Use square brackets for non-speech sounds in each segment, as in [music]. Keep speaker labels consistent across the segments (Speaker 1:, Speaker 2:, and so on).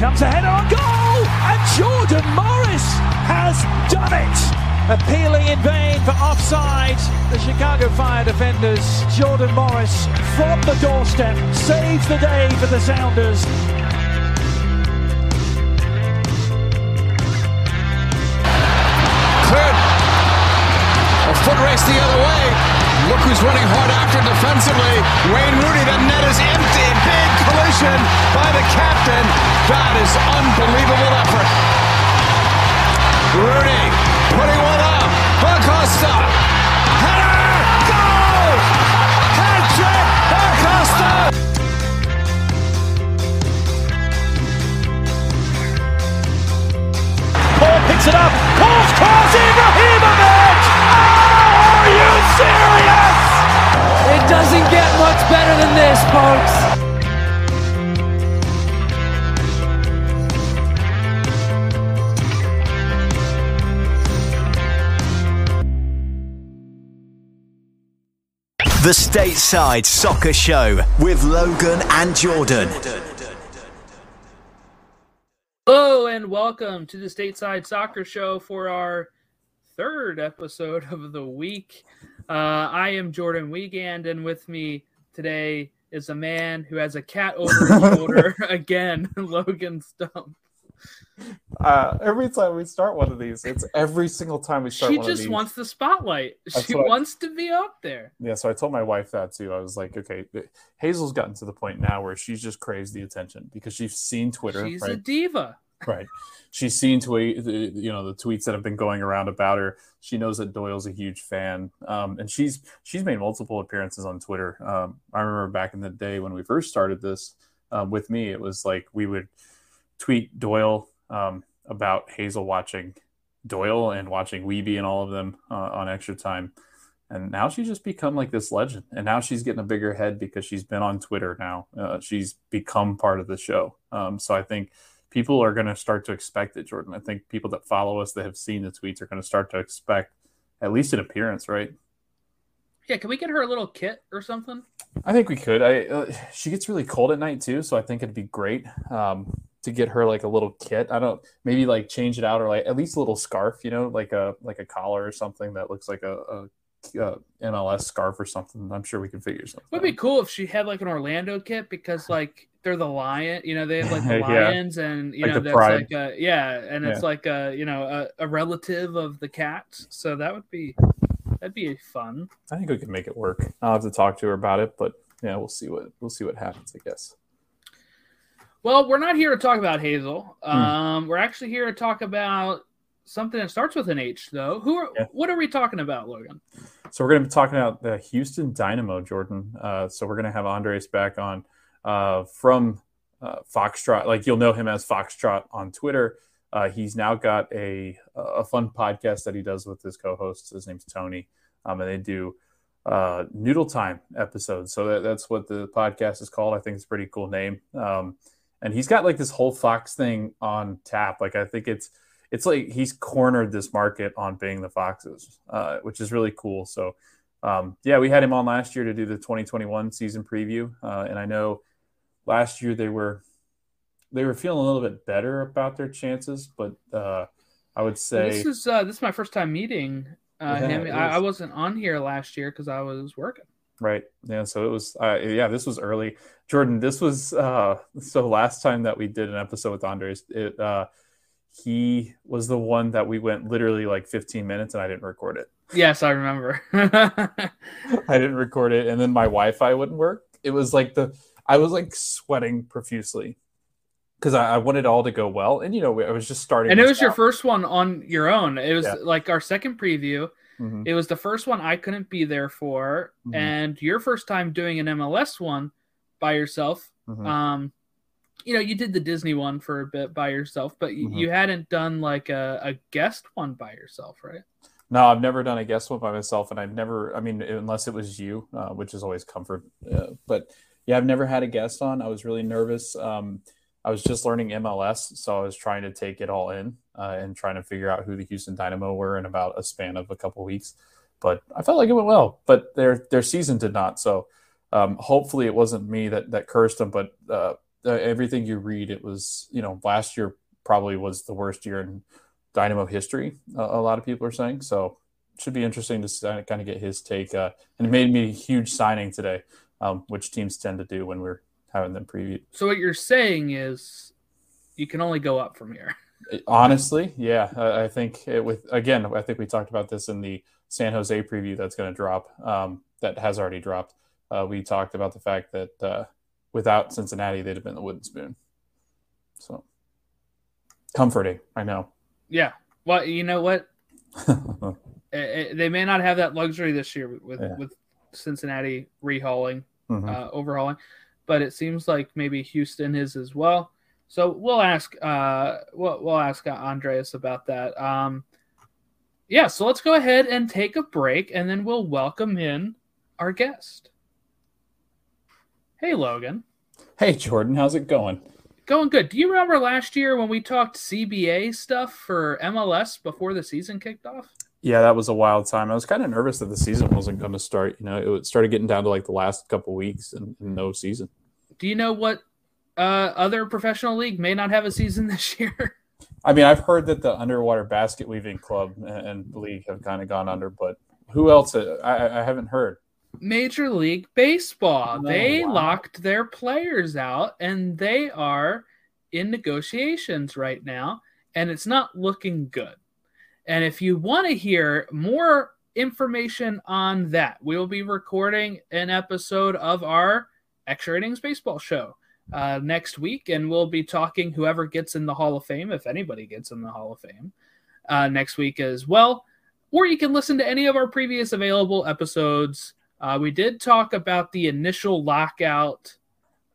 Speaker 1: comes ahead on goal, and Jordan Morris has done it. Appealing in vain for offside, the Chicago Fire defenders, Jordan Morris from the doorstep saves the day for the Sounders.
Speaker 2: Cleared. A foot race the other way. Look who's running hard after defensively. Wayne Rooney. The net is empty. Big by the captain. That is unbelievable effort. Rooney putting one up. Acosta. Header. Goal. Hat trick. Acosta.
Speaker 1: Paul picks it up. Paul's cross. Ibrahimovic. Oh, are you serious?
Speaker 3: It doesn't get much better than this, folks.
Speaker 4: The Stateside Soccer Show with Logan and Jordan.
Speaker 5: Hello and welcome to the Stateside Soccer Show for our third episode of the week. Uh, I am Jordan Wiegand, and with me today is a man who has a cat over his [laughs] shoulder [laughs] again, Logan Stump.
Speaker 6: Uh, every time we start one of these, it's every single time we start
Speaker 5: She
Speaker 6: one of
Speaker 5: just wants the spotlight.
Speaker 6: That's
Speaker 5: she
Speaker 6: what I-
Speaker 5: wants to be up there.
Speaker 6: Yeah, so I told my wife that too. I was like, okay, Hazel's gotten to the point now where she's just craves the attention because she's seen Twitter,
Speaker 5: She's a diva.
Speaker 6: right. She's seen tweet, the, you know, the tweets that have been going around about her. She knows that Doyle's a huge fan, um, and she's she's made multiple appearances on Twitter. Um, I remember back in the day when we first started this um, with me, it was like we would tweet Doyle um, about Hazel watching Doyle and watching Wiebe and all of them uh, on extra time. And now she's just become like this legend. And now she's getting a bigger head because she's been on Twitter now. Uh, she's become part of the show. Um, so I think people are going to start to expect it, Jordan. I think people that follow us that have seen the tweets are going to start to expect at least an appearance, right?
Speaker 5: Yeah, can we get her a little kit or something?
Speaker 6: I think we could. I uh, she gets really cold at night too, so I think it'd be great um, to get her like a little kit. I don't maybe like change it out or like at least a little scarf, you know, like a like a collar or something that looks like a, a, a MLS scarf or something. I'm sure we can figure something.
Speaker 5: Would be cool if she had like an Orlando kit because like they're the lion, you know, they have like the [laughs]
Speaker 6: Yeah.
Speaker 5: lions and you
Speaker 6: Like
Speaker 5: know that's
Speaker 6: pride.
Speaker 5: like a yeah, and it's
Speaker 6: Yeah.
Speaker 5: like a you know a, a relative of the cats. So that would be that'd be fun.
Speaker 6: I think we can make it work. I'll have to talk to her about it, but yeah, we'll see what we'll see what happens. I guess.
Speaker 5: Well, we're not here to talk about Hazel.
Speaker 6: Hmm.
Speaker 5: Um, we're actually here to talk about something that starts with an H, though. Who? Are,
Speaker 6: Yeah.
Speaker 5: What are we talking about, Logan?
Speaker 6: So we're going to be talking about the Houston Dynamo, Jordan. Uh, so we're going to have Andres back on uh, from uh, Foxtrot. Like you'll know him as Foxtrot on Twitter. Uh, he's now got a a fun podcast that he does with his co-host. His name's Tony, um, and they do uh, Noodle Time episodes. So that, that's what the podcast is called. I think it's a pretty cool name. Um, and he's got like this whole Fox thing on tap. Like I think it's it's like he's cornered this market on being the Foxes, uh, which is really cool. So, um, yeah, we had him on last year to do the 2021 season preview, uh, and I know last year they were they were feeling a little bit better about their chances, but uh, I would say
Speaker 5: This is uh, this is my first time meeting uh,
Speaker 6: Yeah,
Speaker 5: him. I, I wasn't on here last year because I was working.
Speaker 6: Right. Yeah. So it was, uh, yeah, this was early. Jordan, this was, uh, so last time that we did an episode with Andres, it, uh, he was the one that we went literally like 15 minutes and I didn't record it.
Speaker 5: Yes, I remember. [laughs]
Speaker 6: I didn't record it. And then my Wi Fi wouldn't work. It was like the, I was like sweating profusely because I, I wanted it all to go well. And, you know, I was just starting.
Speaker 5: and it was your first one on your own. It was
Speaker 6: Yeah.
Speaker 5: like our second preview.
Speaker 6: Mhm.
Speaker 5: It was the first one I couldn't be there for,
Speaker 6: Mhm.
Speaker 5: and your first time doing an MLS one by yourself.
Speaker 6: Mhm.
Speaker 5: Um, you know, you did the Disney one for a bit by yourself, but you,
Speaker 6: Mhm.
Speaker 5: you hadn't done like a, a guest one by yourself, right?
Speaker 6: No, I've never done a guest one by myself, and I've never, I mean, unless it was you, uh, which is always comfort. Uh, but yeah, I've never had a guest on. I was really nervous. Um, I was just learning MLS, so I was trying to take it all in uh, and trying to figure out who the Houston Dynamo were in about a span of a couple weeks. But I felt like it went well, but their their season did not. So um, hopefully, it wasn't me that that cursed them. But uh, uh, everything you read, it was you know last year probably was the worst year in Dynamo history. Uh, a lot of people are saying so. Should be interesting to kind of get his take. Uh, and it made me a huge signing today, um, which teams tend to do when we're having them previewed.
Speaker 5: So what you're saying is, you can only go up from here.
Speaker 6: Honestly, yeah, I think it, with again, I think we talked about this in the San Jose preview that's going to drop. Um, that has already dropped. Uh, we talked about the fact that uh, without Cincinnati, they'd have been the wooden spoon. So comforting, I know.
Speaker 5: Yeah. Well, you know what? [laughs] they may not have that luxury this year with yeah. with Cincinnati rehauling, mm-hmm. uh, overhauling, but it seems like maybe Houston is as well. So we'll ask uh, we'll, we'll ask Andreas about that. Um, yeah, so let's go ahead and take a break, and then we'll welcome in our guest. Hey, Logan.
Speaker 6: Hey, Jordan. How's it going?
Speaker 5: Going good. Do you remember last year when we talked CBA stuff for MLS before the season kicked off?
Speaker 6: Yeah, that was a wild time. I was kind of nervous that the season wasn't going to start. You know, it started getting down to like the last couple weeks and, and no season.
Speaker 5: Do you know what uh, other professional league may not have a season [laughs] this year?
Speaker 6: I mean, I've heard that the underwater basket weaving club and league have kind of gone under, but who else? Uh, I, I haven't heard.
Speaker 5: Major League Baseball. Oh, they wow. locked their players out and they are in negotiations right now, and it's not looking good. And if you want to hear more information on that, we will be recording an episode of our Extra Innings Baseball show uh, next week, and we'll be talking whoever gets in the Hall of Fame, if anybody gets in the Hall of Fame, uh, next week as well. Or you can listen to any of our previous available episodes. Uh, we did talk about the initial lockout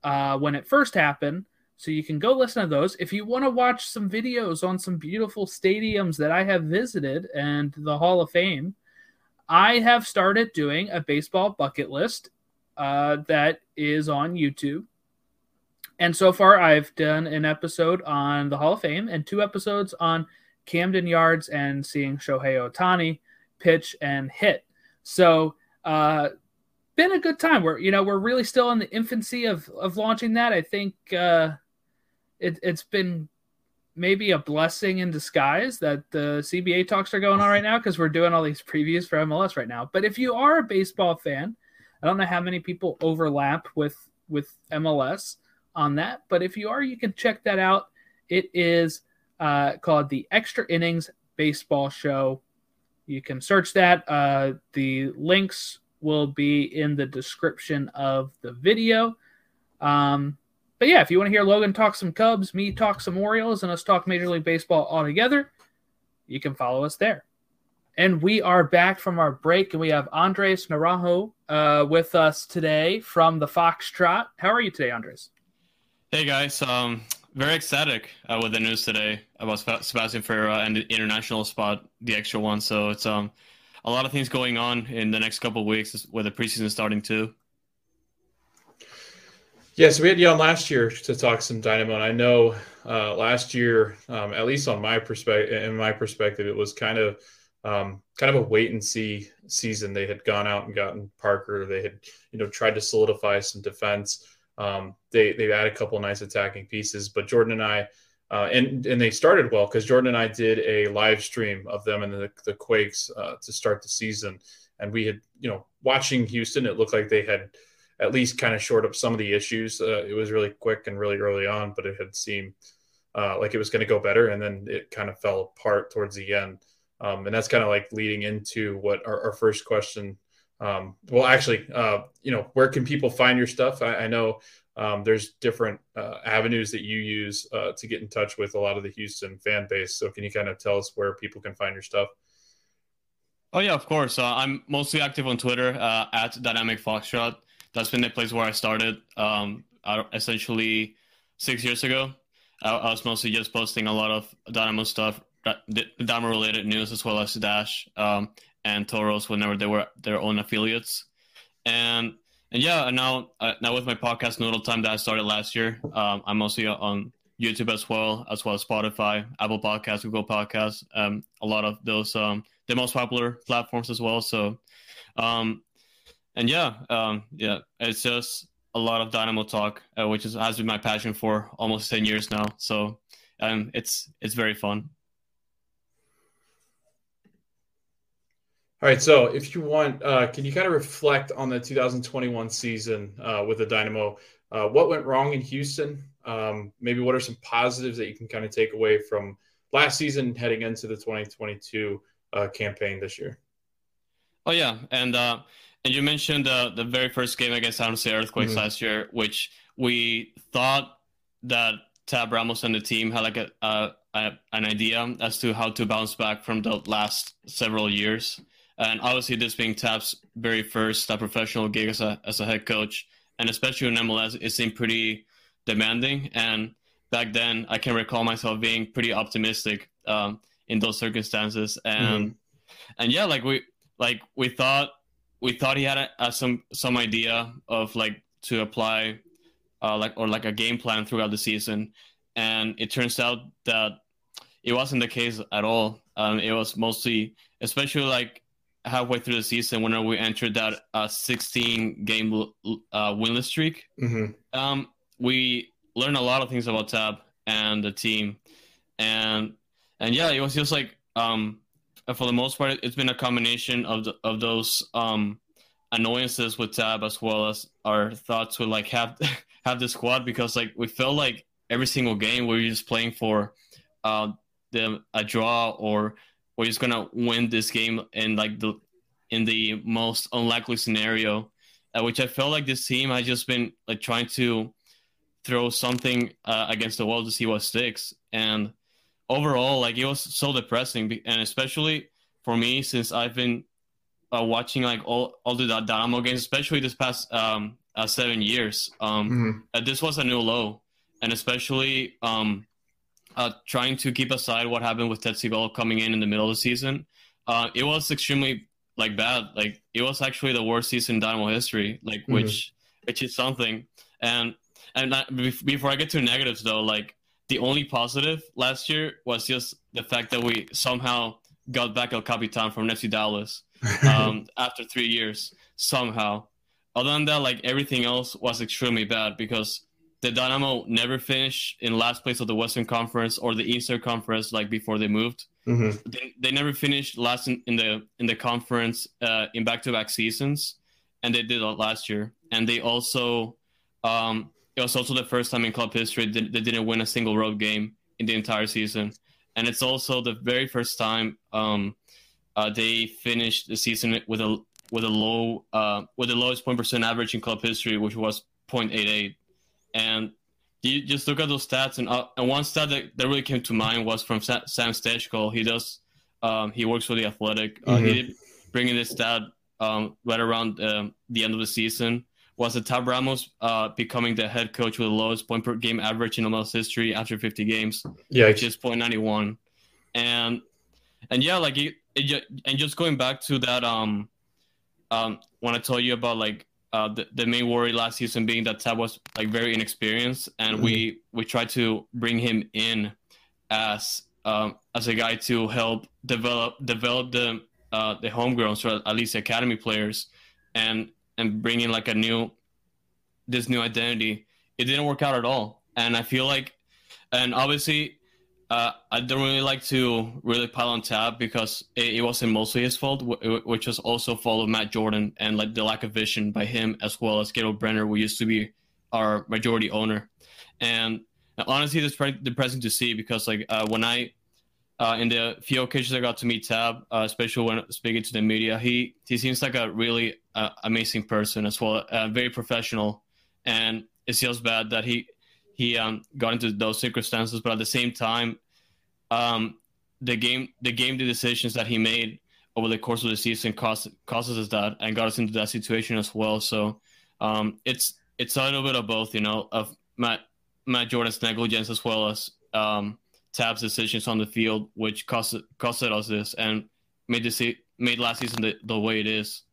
Speaker 5: uh, when it first happened, so you can go listen to those. If you want to watch some videos on some beautiful stadiums that I have visited and the Hall of Fame, I have started doing a baseball bucket list uh, that is on YouTube. And so far, I've done an episode on the Hall of Fame and two episodes on Camden Yards and seeing Shohei Ohtani pitch and hit. So, uh, been a good time. We're you know we're really still in the infancy of of launching that. I think uh, it, it's been maybe a blessing in disguise that the CBA talks are going on right now because we're doing all these previews for MLS right now. But if you are a baseball fan, I don't know how many people overlap with with MLS on that. But if you are, you can check that out. It is uh, called the Extra Innings Baseball Show. You can search that. Uh, the links will be in the description of the video. Um, but yeah, if you want to hear Logan talk some Cubs, me talk some Orioles, and us talk Major League Baseball all together, you can follow us there. And we are back from our break, and we have Andres Naranjo uh, with us today from the Foxtrot. How are you today, Andres?
Speaker 7: Hey guys, um, very ecstatic uh, with the news today about Sebastian Ferreira and the international spot, the extra one. So it's um a lot of things going on in the next couple of weeks with the preseason starting too.
Speaker 6: Yeah, so we had you on last year to talk some Dynamo, and I know uh, last year, um, at least on my perspective, in my perspective, it was kind of um, kind of a wait and see season. They had gone out and gotten Parker. They had you know tried to solidify some defense. Um, they they've added a couple nice attacking pieces, but Jordan and I, uh, and and they started well because Jordan and I did a live stream of them and the, the Quakes uh, to start the season, and we had you know watching Houston, it looked like they had at least kind of shored up some of the issues. Uh, it was really quick and really early on, but it had seemed uh, like it was going to go better, and then it kind of fell apart towards the end. Um, and that's kind of like leading into what our, our first question um, well, actually, uh, you know, where can people find your stuff? I, I know um, there's different uh, avenues that you use uh, to get in touch with a lot of the Houston fan base. So, can you kind of tell us where people can find your stuff?
Speaker 7: Oh yeah, of course. Uh, I'm mostly active on Twitter uh, at Dynamic Foxtrot. That's been the place where I started. Um, essentially, six years ago, I, I, was mostly just posting a lot of Dynamo stuff, Dynamo related news as well as Dash. Um, and Toros whenever they were their own affiliates. And and yeah, now uh, now with my podcast Noodle Time that I started last year, um, I'm mostly on YouTube as well, as well as Spotify, Apple Podcasts, Google Podcasts, um, a lot of those um, the most popular platforms as well. So, um, and yeah, um, yeah, it's just a lot of Dynamo talk, uh, which is, has been my passion for almost ten years now. So um, it's it's very fun.
Speaker 8: All right, so if you want, uh, can you kind of reflect on the 2021 season uh, with the Dynamo? Uh, what went wrong in Houston? Um, maybe what are some positives that you can kind of take away from last season heading into the 2022 uh, campaign this year?
Speaker 7: Oh yeah, and uh, and you mentioned uh, the very first game against San Jose Earthquakes mm-hmm. last year, which we thought that Tab Ramos and the team had like a, a, a, an idea as to how to bounce back from the last several years. And obviously, this being Tab's very first uh, professional gig as a, as a head coach, and especially in MLS, it seemed pretty demanding. And back then, I can recall myself being pretty optimistic um, in those circumstances. And mm-hmm. and yeah, like we like we thought we thought he had a, a, some some idea of like to apply uh, like or like a game plan throughout the season, and it turns out that it wasn't the case at all. Um, it was mostly, especially like halfway through the season, whenever we entered that uh, 16 game uh, winless streak, mm-hmm. um, we learned a lot of things about Tab and the team, and and yeah, it was just like um, for the most part, it's been a combination of the, of those um, annoyances with Tab as well as our thoughts with like have [laughs] have the squad because like we felt like every single game we were just playing for uh, the a draw or we're just gonna win this game in like the in the most unlikely scenario, uh, which I felt like this team has just been like trying to throw something uh, against the wall to see what sticks. And overall, like it was so depressing, and especially for me since I've been uh, watching like all all the Dynamo games, especially this past um, uh, seven years. Um, mm-hmm. This was a new low, and especially um, uh, trying to keep aside what happened with Ted Segal coming in in the middle of the season. Uh, it was extremely like bad. Like it was actually the worst season in Dynamo history. Like mm-hmm. which which is something. And and before I get to negatives though, like the only positive last year was just the fact that we somehow got back El Capitan from FC Dallas [laughs] um, after three years somehow. Other than that, like everything else was extremely bad because the Dynamo never finished in last place of the Western Conference or the Eastern Conference like before they moved. Mm-hmm. They, they never finished last in, in the in the conference uh, in back to back seasons, and they did that last year. And they also um, it was also the first time in club history that they didn't win a single road game in the entire season, and it's also the very first time um, uh, they finished the season with a with a low uh, with the lowest point percent average in club history, which was 0.88. And you just look at those stats, and, uh, and one stat that, that really came to mind was from Sa- Sam Stejskal. He does um, he works for the Athletic. Uh, mm-hmm. He did bring in this stat um, right around um, the end of the season. Was the Tab Ramos uh, becoming the head coach with the lowest point per game average in MLS history after 50 games? Yeah, which is 0.91. And and yeah, like it, it, and just going back to that um um when I told you about like uh, the, the main worry last season being that Tab was like very inexperienced, and mm-hmm. we we tried to bring him in as um, as a guy to help develop develop the uh, the homegrown, so at least academy players, and and bring in like a new this new identity. It didn't work out at all, and I feel like, and obviously uh, I don't really like to really pile on Tab because it, it, wasn't mostly his fault, which was also fault of Matt Jordan and like the lack of vision by him as well as Gato Brener, who used to be our majority owner. And honestly, it's pretty depressing to see because like uh, when I uh, in the few occasions I got to meet Tab, uh, especially when speaking to the media, he he seems like a really uh, amazing person as well, uh, very professional, and it feels bad that he he um, got into those circumstances, but at the same time, um, the game the game the decisions that he made over the course of the season cost causes us that and got us into that situation as well. So um, it's it's a little bit of both, you know, of Matt Matt Jordan's negligence as well as um, Tab's decisions on the field, which cost costed us this and made the made last season the, the way it is.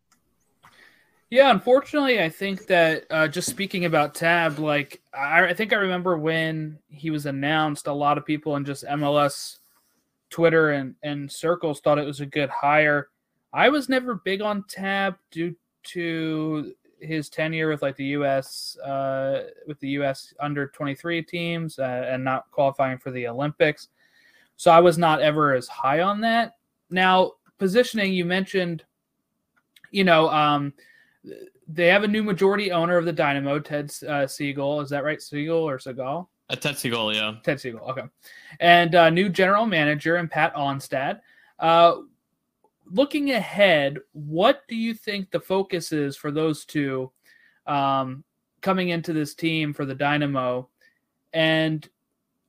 Speaker 5: Yeah, unfortunately, I think that uh, just speaking about Tab, like I, I, think I remember when he was announced, a lot of people in just MLS, Twitter, and and circles thought it was a good hire. I was never big on Tab due to his tenure with like the U.S. Uh, with the U.S. under 23 teams uh, and not qualifying for the Olympics. So I was not ever as high on that. Now positioning, you mentioned, you know, um, they have a new majority owner of the Dynamo, Ted uh, Siegel. Is that right, Siegel or Segal?
Speaker 7: Uh, Ted Siegel, yeah.
Speaker 5: Ted Siegel, okay. And uh, new general manager and Pat Onstad. Uh, looking ahead, what do you think the focus is for those two um, coming into this team for the Dynamo? And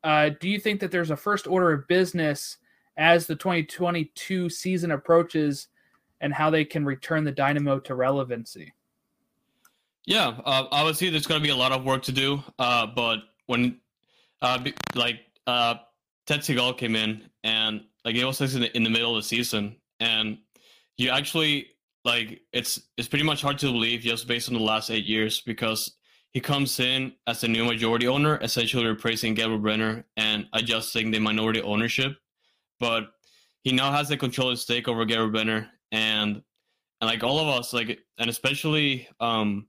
Speaker 5: uh, do you think that there's a first order of business as the 2022 season approaches and how they can return the Dynamo to relevancy?
Speaker 7: Yeah, uh, obviously there's going to be a lot of work to do, uh, but when uh, like uh, Ted Segal came in and like it was in the, in the middle of the season, and you actually like it's it's pretty much hard to believe just based on the last eight years because he comes in as the new majority owner, essentially replacing Gabriel Brener and adjusting the minority ownership, but he now has the controlling stake over Gabriel Brener and and like all of us like and especially um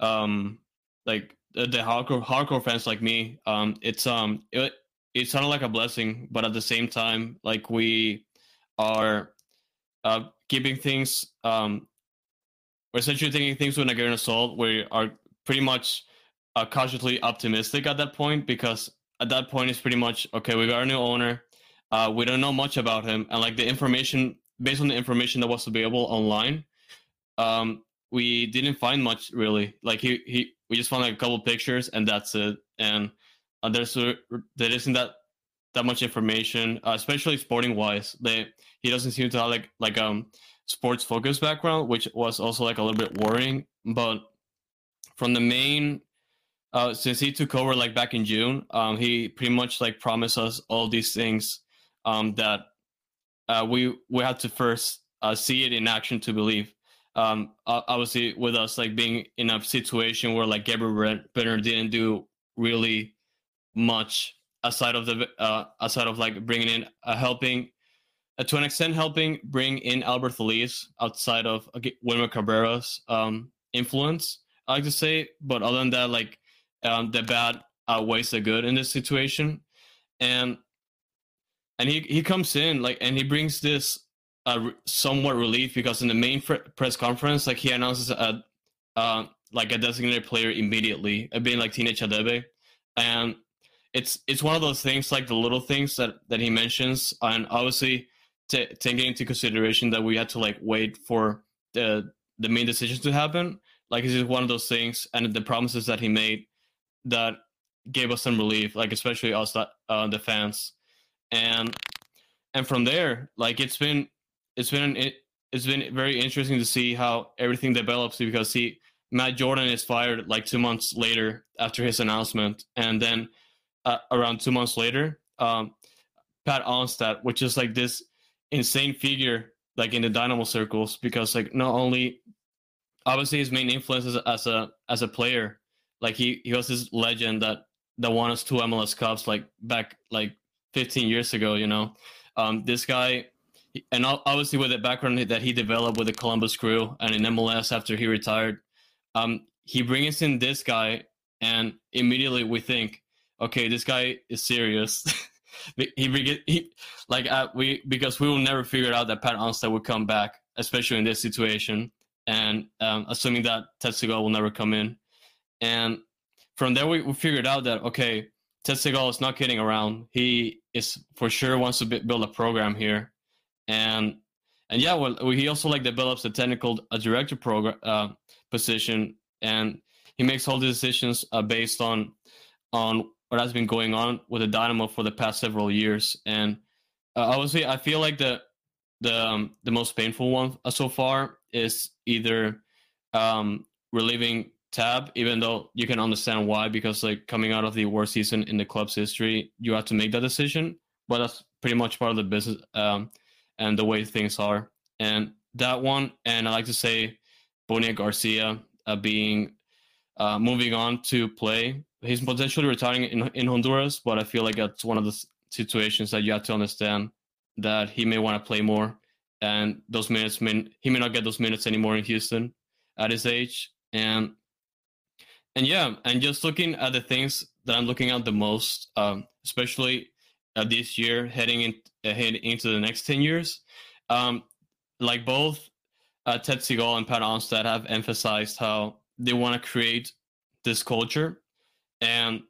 Speaker 7: um like the, the hardcore hardcore fans like me um it's um it it sounded like a blessing but at the same time like we are uh keeping things um we're essentially taking things with a grain of salt. We are pretty much uh, cautiously optimistic at that point because at that point it's pretty much okay we got a new owner uh we don't know much about him and like the information based on the information that was available online um we didn't find much really. Like he he we just found like a couple pictures and that's it. And uh, there's there isn't that that much information, uh, especially sporting wise. They he doesn't seem to have like like um sports focus background, which was also like a little bit worrying. But from the main uh, since he took over like back in June, um, he pretty much like promised us all these things um, that uh, we we had to first uh, see it in action to believe um, obviously with us like being in a situation where like Gabriel Brener didn't do really much aside of the uh, aside of like bringing in uh, helping uh, to an extent helping bring in Alberth Elis outside of uh, Wilmer Cabrera's um, influence. I like to say, but other than that, like um, the bad outweighs the good in this situation, and and he he comes in like and he brings this uh, somewhat relief because in the main fr- press conference, like he announces a uh, like a designated player immediately, uh, being like Teenage Hadebe, and it's it's one of those things like the little things that that he mentions, and obviously t- taking into consideration that we had to like wait for the the main decisions to happen. Like it's just one of those things, and the promises that he made that gave us some relief, like especially us that uh, the fans, and and from there, like it's been it's been it, it's been very interesting to see how everything develops because he Matt Jordan is fired like two months later after his announcement, and then uh, around two months later, um, Pat Onstad, which is like this insane figure like in the Dynamo circles because like not only obviously his main influence is as a as a player, like he he was this legend that that won us two MLS Cups like back like 15 years ago, you know. Um, this guy and obviously with the background that he developed with the Columbus Crew and in MLS after he retired, um, he brings in this guy, and immediately we think, okay, this guy is serious. [laughs] he, he like uh, we because we will never figure out that Pat Onstad would come back, especially in this situation, and um, assuming that Ted Segal will never come in, and from there we, we figured out that okay, Ted Segal is not kidding around. He is for sure wants to build a program here and and yeah, well, he also like develops a technical a director program uh, position, and he makes all the decisions uh, based on on what has been going on with the Dynamo for the past several years. And uh, obviously, I feel like the the um, the most painful one uh, so far is either um, relieving Tab, even though you can understand why, because like coming out of the worst season in the club's history, you have to make that decision. But that's pretty much part of the business. Um, and the way things are. And that one, and I like to say Boniek Garcia uh, being uh, moving on to play. He's potentially retiring in, in Honduras, but I feel like that's one of the situations that you have to understand that he may want to play more, and those minutes may he may not get those minutes anymore in Houston at his age. and and yeah, and just looking at the things that I'm looking at the most, um, especially uh, this year, heading in, ahead into the next ten years, um, like both uh, Ted Segal and Pat Onstad have emphasized how they want to create this culture, and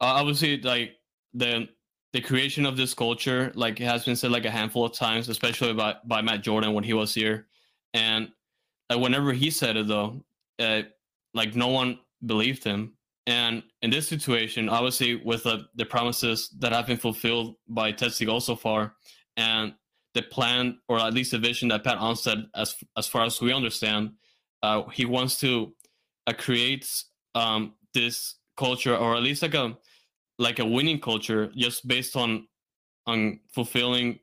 Speaker 7: uh, obviously, like the the creation of this culture, like has been said like a handful of times, especially by by Matt Jordan when he was here, and whenever he said it though, uh, like no one believed him. And in this situation, obviously, with uh, the promises that have been fulfilled by Ted so far, and the plan, or at least the vision that Pat Onstad, as as far as we understand, uh, he wants to uh, create um, this culture, or at least like a like a winning culture, just based on on fulfilling,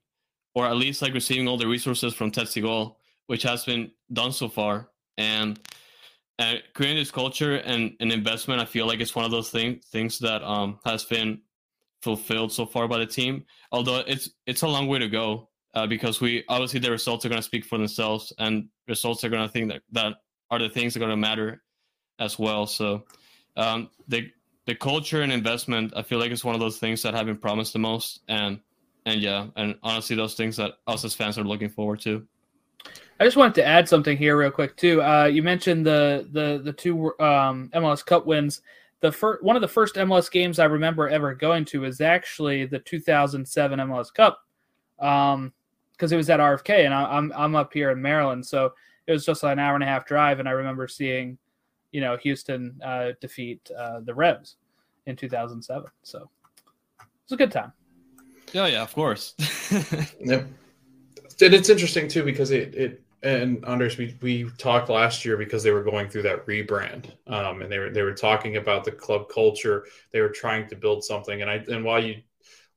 Speaker 7: or at least like receiving all the resources from Ted which has been done so far, and and creating this culture and an investment, I feel like it's one of those things things that um has been fulfilled so far by the team. Although it's it's a long way to go uh, because we obviously the results are going to speak for themselves, and results are going to think that that are the things that are going to matter as well. So um, the the culture and investment, I feel like it's one of those things that have been promised the most, and and yeah, and honestly, those things that us as fans are looking forward to.
Speaker 5: I just wanted to add something here real quick too. Uh, you mentioned the the the two um, MLS Cup wins. The first one of the first MLS games I remember ever going to is actually the 2007 MLS Cup, because um, it was at RFK, and I, am I'm up here in Maryland, so it was just an hour and a half drive, and I remember seeing, you know, Houston uh, defeat uh, the Revs in 2007. So it's a good time.
Speaker 7: Yeah, yeah, of course. [laughs]
Speaker 6: yep. And it's interesting too because it it and Andres, we, we talked last year because they were going through that rebrand, um, and they were they were talking about the club culture. They were trying to build something, and I and while you,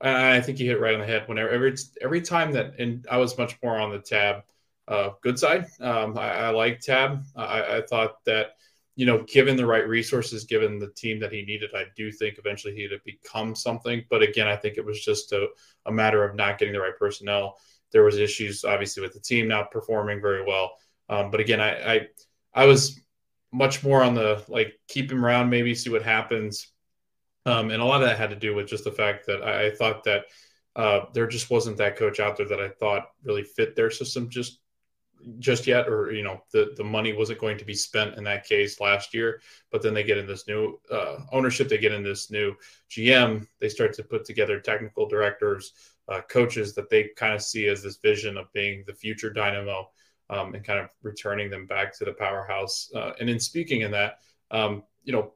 Speaker 6: I think you hit right on the head. Whenever every every time that, and I was much more on the tab, uh, good side. Um, I, I like tab. I, I thought that you know, given the right resources, given the team that he needed, I do think eventually he'd have become something. But again, I think it was just a, a matter of not getting the right personnel there was issues obviously with the team not performing very well. Um, but again, I, I, I was much more on the like keep him around, maybe see what happens. Um, and a lot of that had to do with just the fact that I, I thought that uh, there just wasn't that coach out there that I thought really fit their system just just yet, or you know, the the money wasn't going to be spent in that case last year. But then they get in this new uh, ownership, they get in this new GM, they start to put together technical directors, uh, coaches that they kind of see as this vision of being the future Dynamo um, and kind of returning them back to the powerhouse. Uh, and in speaking in that, um, you know,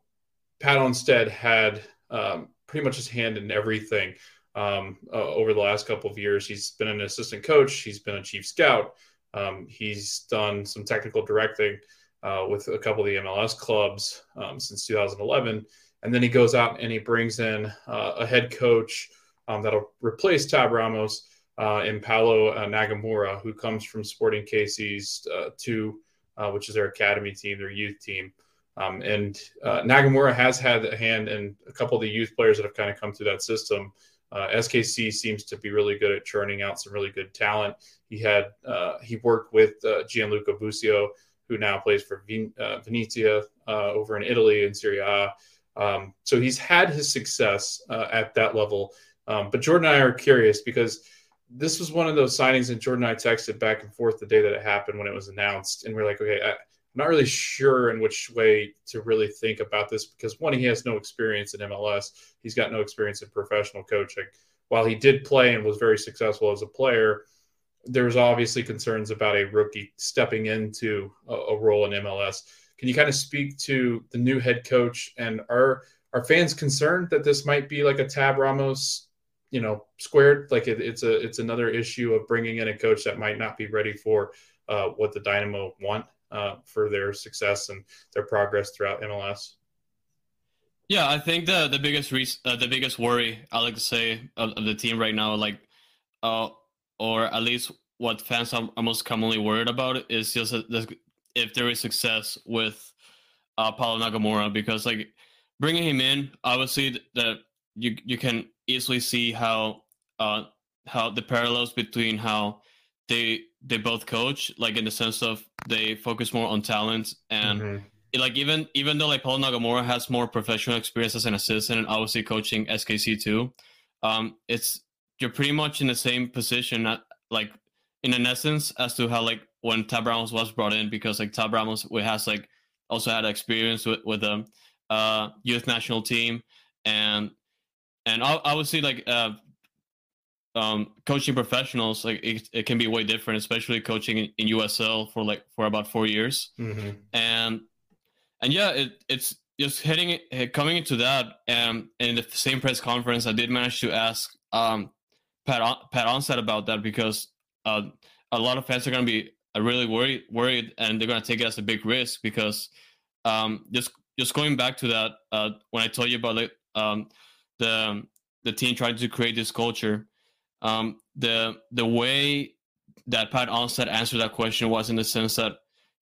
Speaker 6: Pat Onstad had um, pretty much his hand in everything um, uh, over the last couple of years. He's been an assistant coach, he's been a chief scout, um, he's done some technical directing uh, with a couple of the MLS clubs um, since 2011. And then he goes out and he brings in uh, a head coach um, that'll replace Tab Ramos uh, and Paulo uh, Nagamura, who comes from Sporting KC's uh, two, uh, which is their academy team, their youth team. Um, and uh, Nagamura has had a hand in a couple of the youth players that have kind of come through that system. Uh, SKC seems to be really good at churning out some really good talent. He had he worked with Gianluca Busio, who now plays for Ven- Venezia over in Italy in Serie A. Um, so he's had his success at that level um, but Jordan and I are curious because this was one of those signings, and Jordan and I texted back and forth the day that it happened when it was announced, and we are like, okay, I, am not really sure in which way to really think about this because one, he has no experience in MLS, he's got no experience in professional coaching. While he did play and was very successful as a player, there's obviously concerns about a rookie stepping into a, a role in MLS. Can you kind of speak to the new head coach and are are fans concerned that this might be like a Tab Ramos you know squared like it, it's a it's another issue of bringing in a coach that might not be ready for uh, what the dynamo want uh, for their success and their progress throughout mls
Speaker 7: yeah i think the the biggest re- uh, the biggest worry i like to say of, of the team right now like uh or at least what fans are, most commonly worried about is just if there is success with uh paulo nagamura because like bringing him in obviously that you you can easily see how uh how the parallels between how they they both coach like in the sense of they focus more on talent and mm-hmm. like even even though like Paulo Nagamura has more professional experience as an assistant and obviously coaching SKC too, um, it's you're pretty much in the same position at, like in an essence as to how like when Tab Ramos was brought in because like Tab Ramos has like also had experience with with the uh, youth national team and and obviously like uh, um, coaching professionals like it, it, can be way different especially coaching in, in USL for like for about four years mm-hmm. and and yeah it, it's just hitting it coming into that and in the same press conference I did manage to ask um, Pat Pat Onstad about that because uh, a lot of fans are going to be uh, really worried worried and they're going to take it as a big risk because um, just just going back to that uh, when I told you about like um, the the team trying to create this culture. Um, the the way that Pat Onstad answered that question was in the sense that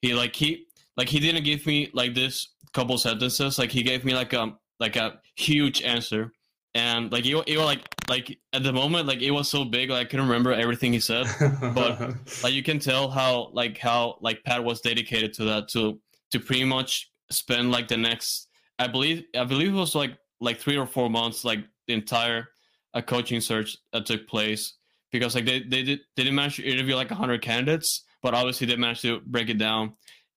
Speaker 7: he like he like he didn't give me like this couple sentences. Like he gave me like a like a huge answer. And like it, it was like like at the moment like it was so big like I couldn't remember everything he said. But [laughs] like you can tell how like how like Pat was dedicated to that to to pretty much spend like the next I believe I believe it was like like three or four months like the entire a coaching search that took place because like they they did they didn't manage to interview like 100 candidates but obviously they managed to break it down.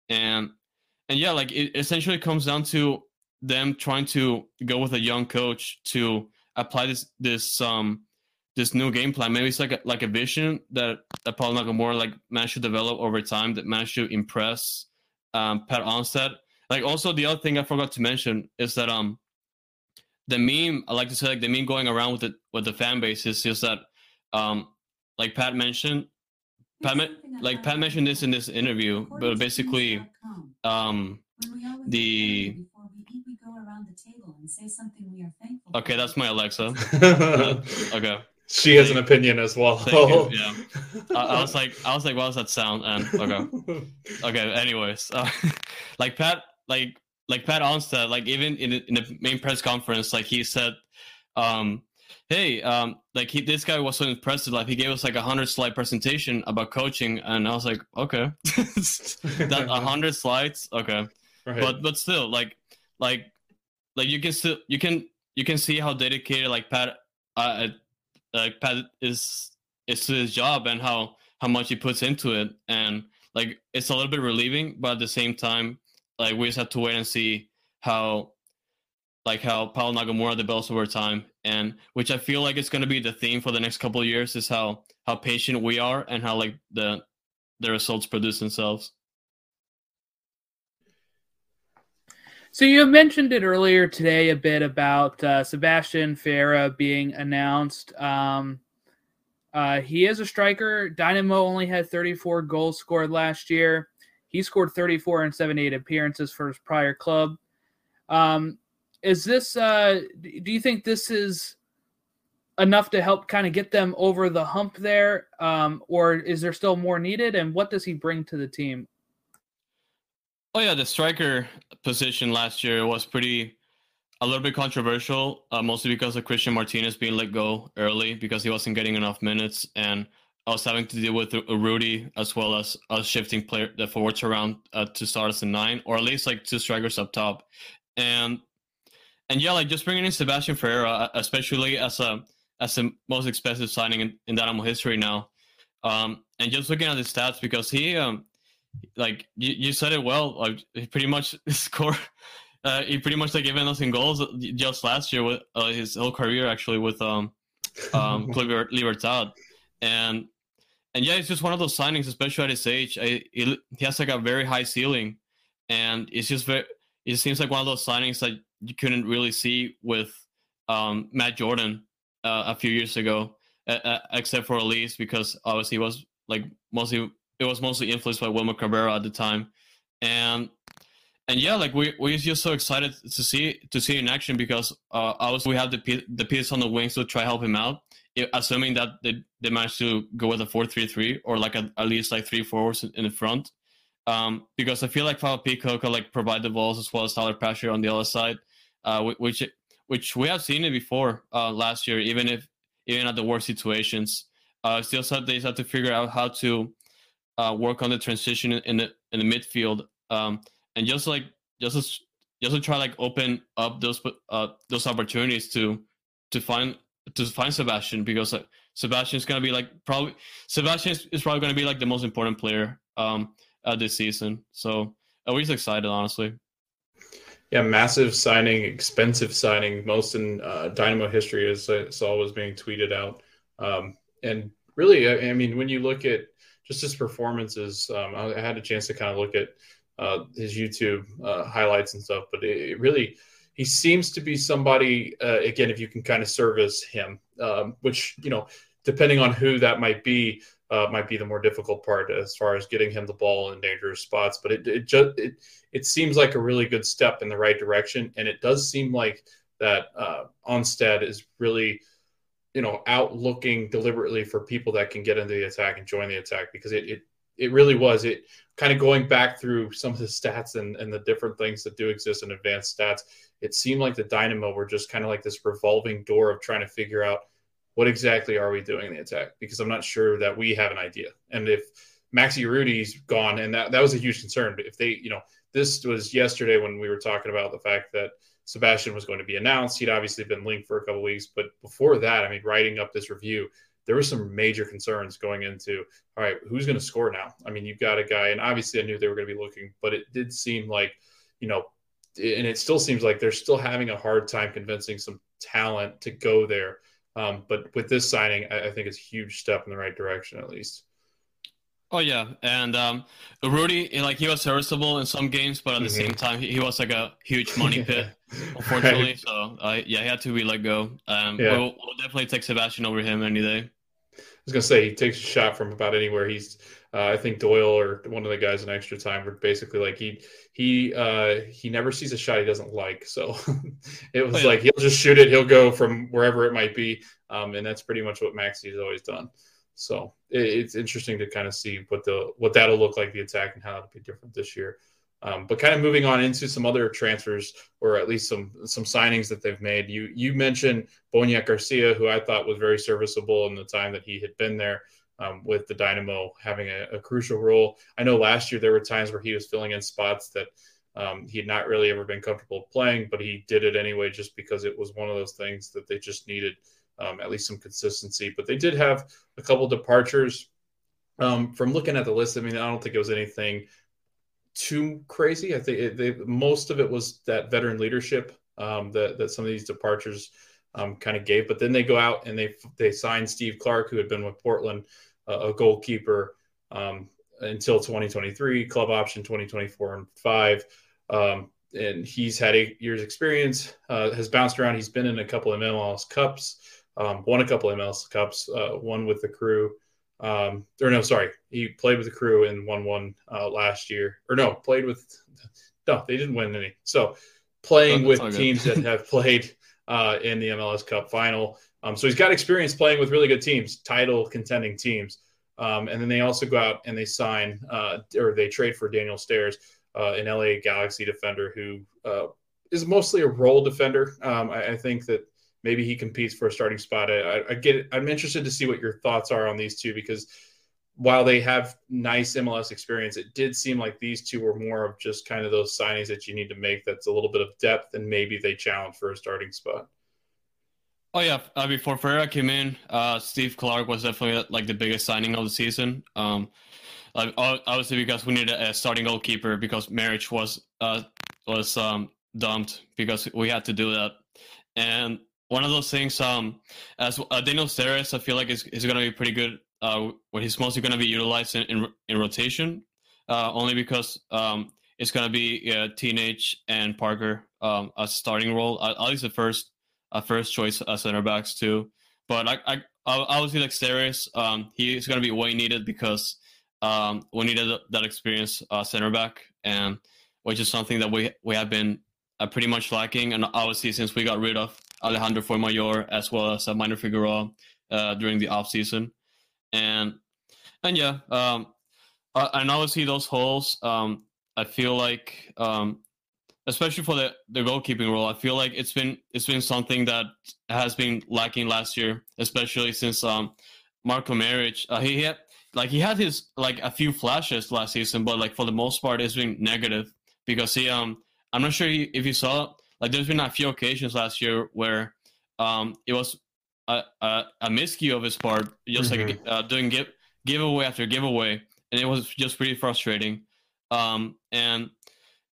Speaker 7: And and yeah like it essentially comes down to them trying to go with a young coach to apply this this um this new game plan. Maybe it's like a, like a vision that that Paul Nagamura like managed to develop over time that managed to impress um Pat Onstad. Like also the other thing I forgot to mention is that um the meme I like to say like the meme going around with the with the fan base is just that um like Pat mentioned Pat like Pat mentioned this in this interview, but basically um the Okay, that's my Alexa. [laughs] okay.
Speaker 6: She has an opinion as well.
Speaker 7: yeah, [laughs] I, I, was like, I was like, what does that sound? And okay, [laughs] okay. Anyways, uh, like Pat, like like Pat Onstad, like even in the, in the main press conference, like he said, um, "Hey, um, like he, this guy was so impressive. Like he gave us like a hundred slide presentation about coaching, and I was like, okay, [laughs] that a hundred slides, okay, right. but but still, like like like you can still you can you can see how dedicated like Pat, uh, like Pat is is to his job and how how much he puts into it, and like it's a little bit relieving, but at the same time like we just have to wait and see how like how Paul Nagamura develops over time, and which I feel like it's going to be the theme for the next couple of years is how how patient we are and how like the the results produce themselves.
Speaker 5: So you mentioned it earlier today a bit about uh, Sebastian Ferreira being announced. Um, uh, he is a striker. Dynamo only had 34 goals scored last year. He scored 34 and 78 appearances for his prior club. Um, is this? Uh, do you think this is enough to help kind of get them over the hump there, um, or is there still more needed? And what does he bring to the team?
Speaker 7: Oh yeah, the striker position last year was pretty a little bit controversial, uh, mostly because of Christian Ramirez being let go early because he wasn't getting enough minutes, and I was having to deal with Rudy as well as us shifting player the forwards around uh, to start us in nine or at least like two strikers up top, and and yeah, like just bringing in Sebastian Ferreira, uh, especially as a as the most expensive signing in, in Dynamo history now, um, and just looking at the stats because he um like you, you said it well, like he pretty much [laughs] scored. Uh, he pretty much like given us in goals just last year with uh, his whole career actually with um um [laughs] Libertad and and yeah, it's just one of those signings, especially at his age. I, he, he has like a very high ceiling, and it's just very. It seems like one of those signings that you couldn't really see with um, Matt Jordan uh, a few years ago, uh, except for Elis, because obviously he was like mostly it was mostly influenced by Wilmer Cabrera at the time, and and yeah, like we we're just so excited to see to see in action because uh, obviously we have the the piece on the wings to try help him out, assuming that they, they manage to go with a 4-3-3 or like a, at least like three forwards in the front. Um, because I feel like Fafà Picault can like provide the balls as well as Tyler Pasher on the other side, uh, which which we have seen it before uh, last year, even if even at the worst situations. Uh, still, so they have to figure out how to uh, work on the transition in the in the midfield. Um, and just like just to, just to try like open up those uh those opportunities to to find to find Sebastian because Sebastian's gonna be like probably Sebastian is, probably gonna be like the most important player um uh, this season. So I'm just excited, honestly.
Speaker 6: Yeah, massive signing, expensive signing, most in uh, Dynamo history, as I saw was being tweeted out. Um, and really, I, I, mean, when you look at just his performances, um, I, I, had a chance to kind of look at uh, his YouTube uh, highlights and stuff, but it, it, really, he seems to be somebody, uh, again, if you can kind of service him, um, which, you know, depending on who that might be, uh, might be the more difficult part as far as getting him the ball in dangerous spots. But it, it just it, it seems like a really good step in the right direction, and it does seem like that uh, Onstad is really, you know, out looking deliberately for people that can get into the attack and join the attack because it it, it really was it kind of going back through some of the stats and, and the different things that do exist in advanced stats. It seemed like the Dynamo were just kind of like this revolving door of trying to figure out what exactly are we doing in the attack? Because I'm not sure that we have an idea. And if Maxi Urruti's gone, and that, that was a huge concern. If they, you know, this was yesterday when we were talking about the fact that Sebastian was going to be announced. He'd obviously been linked for a couple weeks, but before that, I mean, writing up this review, there were some major concerns going into all right, who's going to score now? I mean, you've got a guy, and obviously I knew they were going to be looking, but it did seem like, you know, and it still seems like they're still having a hard time convincing some talent to go there um, but with this signing, I, I, think it's a huge step in the right direction, at least.
Speaker 7: Oh yeah, and um, Urruti, like he was serviceable in some games, but at the mm-hmm. same time, he, he, was like a huge money [laughs] pit, unfortunately. right. So uh, yeah, he had to be let go. Um, yeah. we'll, we'll, definitely take Sebastian over him any day.
Speaker 6: I was gonna say he takes a shot from about anywhere. He's, uh, I think Doyle or one of the guys in extra time were basically like he he uh, he never sees a shot he doesn't like. So [laughs] it was oh, yeah. like he'll just shoot it. He'll go from wherever it might be, um, and that's pretty much what Maxi has always done. So it, it's interesting to kind of see what the what that'll look like the attack and how it'll be different this year. Um, but kind of moving on into some other transfers or at least some some signings that they've made. You you mentioned Boniek Garcia, who I thought was very serviceable in the time that he had been there. Um, with the Dynamo having a, a, crucial role. I know last year there were times where he was filling in spots that um, he had not really ever been comfortable playing, but he did it anyway just because it was one of those things that they just needed um, at least some consistency. But they did have a couple departures. Um, from looking at the list, I mean, I don't think it was anything too crazy. I think it, they, most of it was that veteran leadership um, that that some of these departures um, kind of gave. But then they go out and they they signed Steve Clark, who had been with Portland, a goalkeeper um, until 2023, club option 2024 and five. Um, and he's had eight years experience, uh, has bounced around. He's been in a couple of MLS Cups, um, won a couple of MLS Cups, uh, one with the crew. Um, or no, sorry, he played with the crew and won one uh, last year. Or no, played with. No, they didn't win any. So playing oh, with teams that have [laughs] played uh, in the MLS Cup final. Um, so he's got experience playing with really good teams, title contending teams. Um, and then they also go out and they sign uh, or they trade for Daniel Steres, uh, an LA Galaxy defender who uh, is mostly a role defender. Um, I, I, think that maybe he competes for a starting spot. I, I, get it. I'm interested to see what your thoughts are on these two because while they have nice MLS experience, it did seem like these two were more of just kind of those signings that you need to make. That's a little bit of depth, and maybe they challenge for a starting spot.
Speaker 7: Oh yeah, uh, before Ferreira came in, uh, Steve Clark was definitely like the biggest signing of the season. Um, obviously because we needed a starting goalkeeper because Maric was uh, was um, dumped because we had to do that, and one of those things. Um, as uh, Daniel Steres, I feel like is is going to be pretty good. Uh, he's mostly going to be utilized in in, in rotation, uh, only because um, it's going to be uh, Teenage and Parker um, a starting role. At least the first a first choice uh, center backs too. But I I obviously like Steres. Um, he's going to be way needed because um, we needed that experience uh, center back, and which is something that we we have been uh, pretty much lacking. And obviously, since we got rid of Alejandro Fuenmayor as well as uh, Maynor Figueroa uh, during the off season, and and yeah, um, uh, and obviously those holes. Um, I feel like, um, especially for the the goalkeeping role, I feel like it's been it's been something that has been lacking last year, especially since um, Marko Maric. Uh, he had like he had his like a few flashes last season, but like for the most part, it's been negative because he um I'm not sure if you saw like there's been a few occasions last year where um, it was a, a, a miscue of his part, just mm-hmm. like uh, doing give giveaway after giveaway, and it was just pretty frustrating. Um, and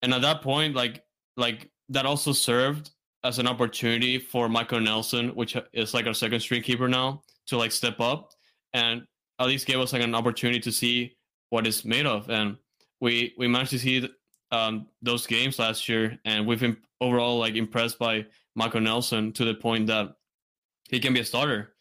Speaker 7: and at that point, like like that also served as an opportunity for Michael Nelson, which is like our second string keeper now, to like step up and at least gave us like an opportunity to see what it's made of. And we we managed to see um, those games last year, and we've been overall like impressed by Michael Nelson to the point that he can be a starter.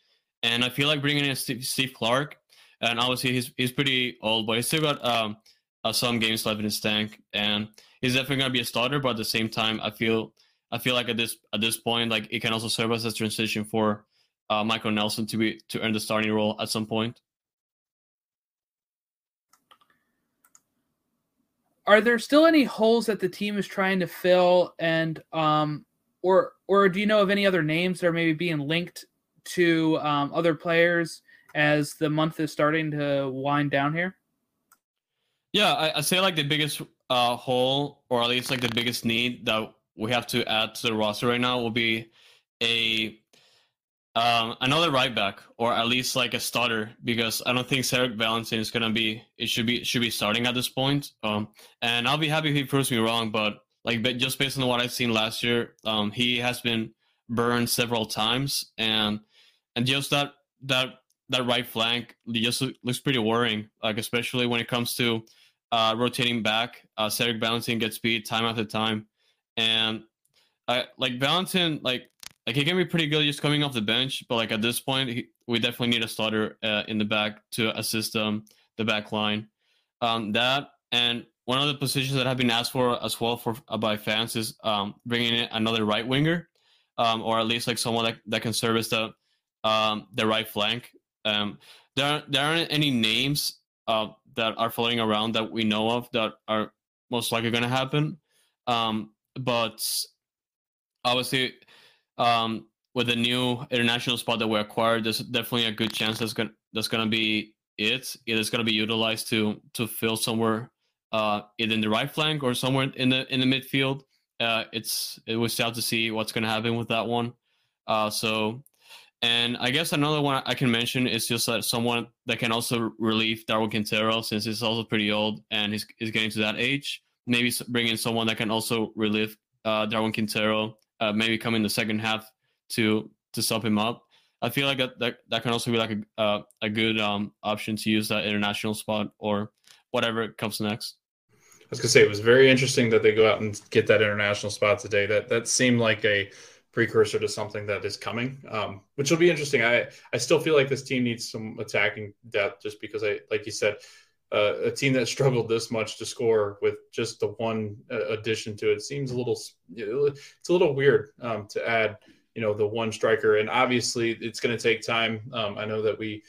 Speaker 7: And I feel like bringing in Steve, Steve Clark, and obviously he's he's pretty old, but he's still got um, uh, some games left in his tank, and he's definitely gonna be a starter. But at the same time, I feel I feel like at this at this point, like it can also serve as a transition for uh, Michael Nelson to be to earn the starting role at some point.
Speaker 5: Are there still any holes that the team is trying to fill, and um, or or do you know of any other names that are maybe being linked to um, other players as the month is starting to wind down here?
Speaker 7: Yeah, I, I say like the biggest uh, hole, or at least like the biggest need that we have to add to the roster right now will be a um, another right back or at least like a starter because I don't think Zarek Valentin is gonna be it should be should be starting at this point. Um, and I'll be happy if he proves me wrong, but like but just based on what I've seen last year, um, he has been burned several times and and just that that that right flank just looks pretty worrying. Like especially when it comes to uh, rotating back, uh, Zarek Valentin gets beat time after time and I like Valentin, like like he can be pretty good just coming off the bench, but like at this point, he, we definitely need a starter uh, in the back to assist um, the back line. Um, that and one of the positions that have been asked for as well for uh, by fans is um, bringing in another right winger, um, or at least like someone that, that can service the um, the right flank. Um, there aren't, there aren't any names uh, that are floating around that we know of that are most likely going to happen. Um, but obviously, um, with the new international spot that we acquired, there's definitely a good chance that's gonna that's gonna be it. It is gonna be utilized to to fill somewhere, uh, either in the right flank or somewhere in the in the midfield. Uh, it's it was sad to see what's gonna happen with that one. Uh, so, and I guess another one I can mention is just that someone that can also relieve Darwin Quintero since he's also pretty old and he's, he's getting to that age maybe bring in someone that can also relieve uh, Darwin Quintero, uh, maybe come in the second half to to sub him up. I feel like that that, that can also be like a uh, a good um, option to use that international spot or whatever comes next.
Speaker 6: Was gonna say it was very interesting that they go out and get that international spot today. That that seemed like a precursor to something that is coming, um, which will be interesting. I I still feel like this team needs some attacking depth, just because I like you said, uh, a team that [laughs] struggled this much to score with just the one uh, addition to it seems a little it's a little weird um, to add you know the one striker and obviously it's going to take time um, i know that we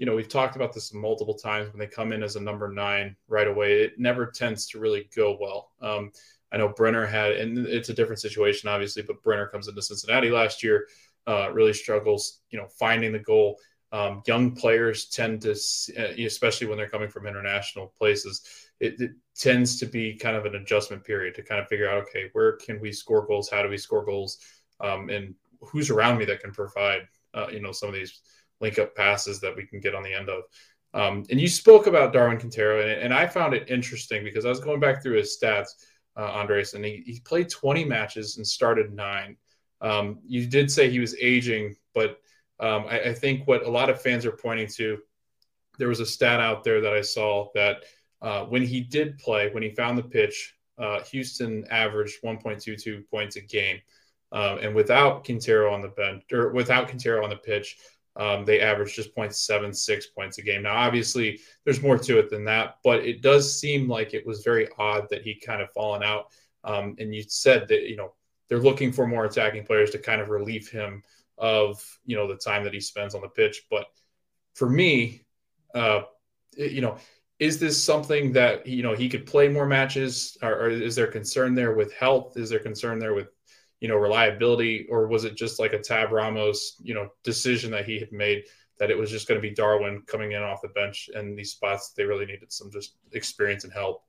Speaker 6: you know we've talked about this multiple times when they come in as a number nine right away it never tends to really go well um, i know brenner had and it's a different situation obviously but brenner comes into cincinnati last year uh, really struggles you know finding the goal um, young players tend to, uh, especially when they're coming from international places, it, it, tends to be kind of an adjustment period to kind of figure out, okay, where can we score goals? How do we score goals? Um, and who's around me that can provide, uh, you know, some of these link up passes that we can get on the end of. Um, and you spoke about Darwin Quintero, and, and, I found it interesting because I was going back through his stats, uh, Andres, and he, he played 20 matches and started nine. Um, you did say he was aging, but um, I, I, think what a lot of fans are pointing to, there was a stat out there that I saw that uh, when he did play, when he found the pitch, uh, Houston averaged 1.22 points a game. Um, and without Quintero on the bench or without Quintero on the pitch, um, they averaged just 0.76 points a game. Now, obviously, there's more to it than that, but it does seem like it was very odd that he kind of fallen out. Um, and you said that, you know, they're looking for more attacking players to kind of relieve him of you know the time that he spends on the pitch. But for me, uh, you know, is this something that you know he could play more matches, or, or is there concern there with health? Is there concern there with you know reliability, or was it just like a Tab Ramos you know decision that he had made? That it was just going to be Darwin coming in off the bench and these spots they really needed some just experience and help.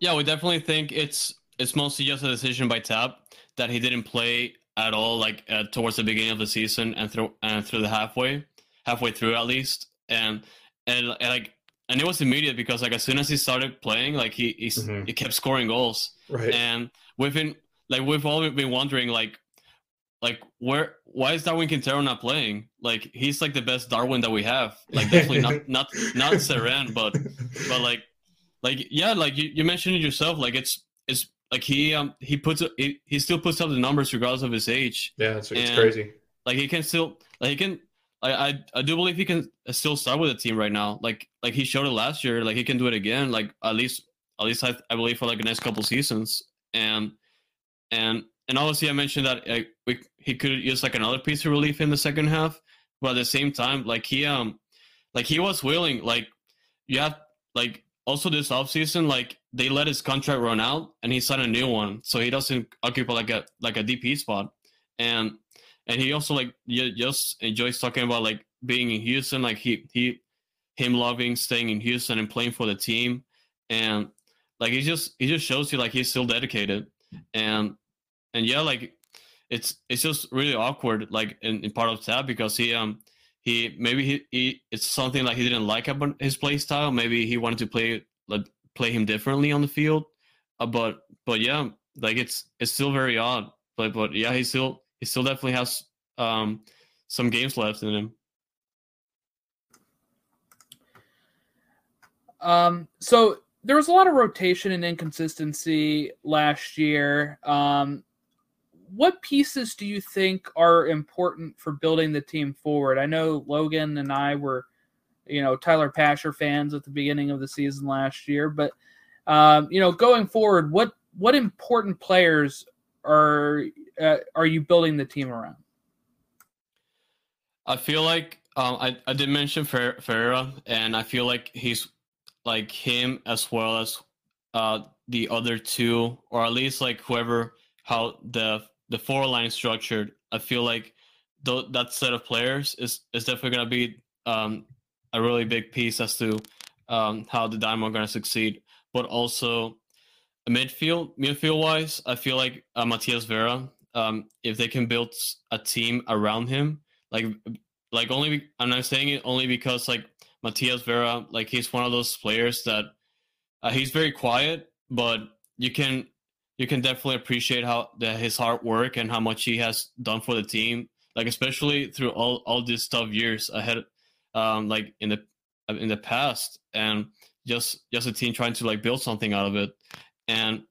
Speaker 7: Yeah, we definitely think it's it's mostly just a decision by Tab that he didn't play at all, like uh, towards the beginning of the season and through and through the halfway, halfway through at least, and and, and like and it was immediate because like as soon as he started playing, like he he, mm-hmm. he kept scoring goals,
Speaker 6: right?
Speaker 7: And been like we've all been wondering like like where why is Darwin Quintero not playing? Like he's like the best Darwin that we have. Like definitely not not not [laughs] Cerén, but but like like yeah, like you, you mentioned it yourself. Like it's it's like he um he puts he, he still puts up the numbers regardless of his age.
Speaker 6: Yeah, it's, it's crazy.
Speaker 7: Like he can still like he can. I, I I do believe he can still start with the team right now. Like like he showed it last year. Like he can do it again. Like at least at least I, I believe for like the next couple seasons. And and and obviously I mentioned that we, he could use like another piece of relief in the second half, but at the same time, like he um like he was willing. Like you have like also this offseason, like they let his contract run out and he signed a new one, so he doesn't occupy like a like a DP spot, and and he also like just enjoys talking about like being in Houston, like he he him loving staying in Houston and playing for the team, and like he just he just shows you like he's still dedicated, and and yeah, like it's it's just really awkward like in, in part of that because he um he maybe he, he it's something like he didn't like about his play style. Maybe he wanted to play like play him differently on the field. Uh, but but yeah, like it's it's still very odd. But but yeah, he still he still definitely has um some games left in him.
Speaker 5: Um so there was a lot of rotation and inconsistency last year. Um what pieces do you think are important for building the team forward? I know Logan and I were, you know, Tyler Pasher fans at the beginning of the season last year, but um, you know, going forward, what what important players are uh, are you building the team around?
Speaker 7: I feel like um, I I did mention Fer- Ferreira, and I feel like he's like him as well as uh, the other two, or at least like whoever how the the four line structured, I feel like th- that set of players is is definitely going to be um, a really big piece as to um, how the Dynamo are going to succeed. But also midfield, midfield wise, I feel like uh, Matias Vera, um, if they can build a team around him, like like only I'm not saying it only because like Matias Vera, like he's one of those players that uh, he's very quiet, but you can you can definitely appreciate how the, his hard work and how much he has done for the team. Like especially through all all these tough years ahead, um, like in the in the past, and just just a team trying to like build something out of it. And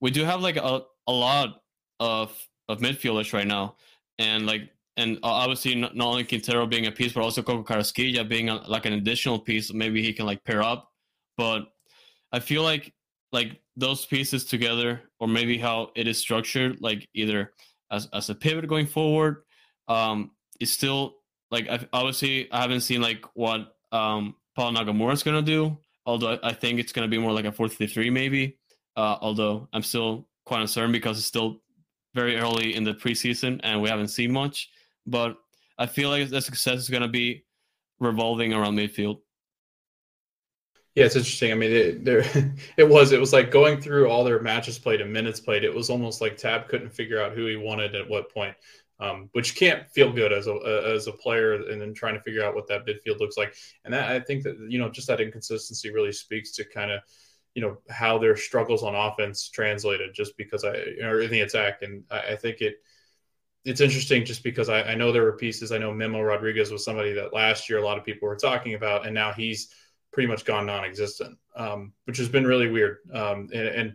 Speaker 7: we do have like a, a lot of of midfielders right now, and like and obviously not, not only Quintero being a piece, but also Coco Carrasquilla being a, like an additional piece. Maybe he can like pair up, but I feel like like those pieces together, or maybe how it is structured, like either as as a pivot going forward, um, is still like I've, obviously I haven't seen like what um Paul Nagamura is gonna do. Although I think it's gonna be more like a four three three maybe. Uh, although I'm still quite uncertain because it's still very early in the preseason and we haven't seen much. But I feel like the success is gonna be revolving around midfield.
Speaker 6: Yeah, it's interesting. I mean, it, there [laughs] it was. It was like going through all their matches played and minutes played. It was almost like Tab couldn't figure out who he wanted at what point, um, which can't feel good as a as a player. And then trying to figure out what that midfield looks like. And that I think that you know just that inconsistency really speaks to kind of you know how their struggles on offense translated. Just because I or in the attack, and I, I think it it's interesting just because I, I, know there were pieces. I know Memo Rodriguez was somebody that last year a lot of people were talking about, and now he's pretty much gone non-existent, um, which has been really weird. Um, and, and,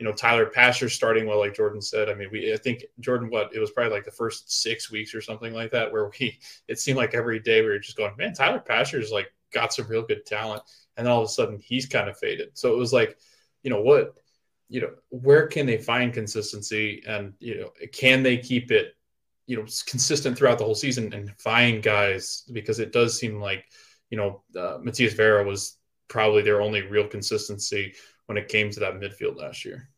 Speaker 6: you know, Tyler Pasher starting well, like Jordan said. I mean, we I think Jordan, what it was probably like the first six weeks or something like that, where we it seemed like every day we were just going, man, Tyler Pasher's like got some real good talent, and then all of a sudden he's kind of faded. So it was like, you know, what, you know, where can they find consistency, and you know, can they keep it, you know, consistent throughout the whole season and find guys because it does seem like you know, uh, Matias Vera was probably their only real consistency when it came to that midfield last year.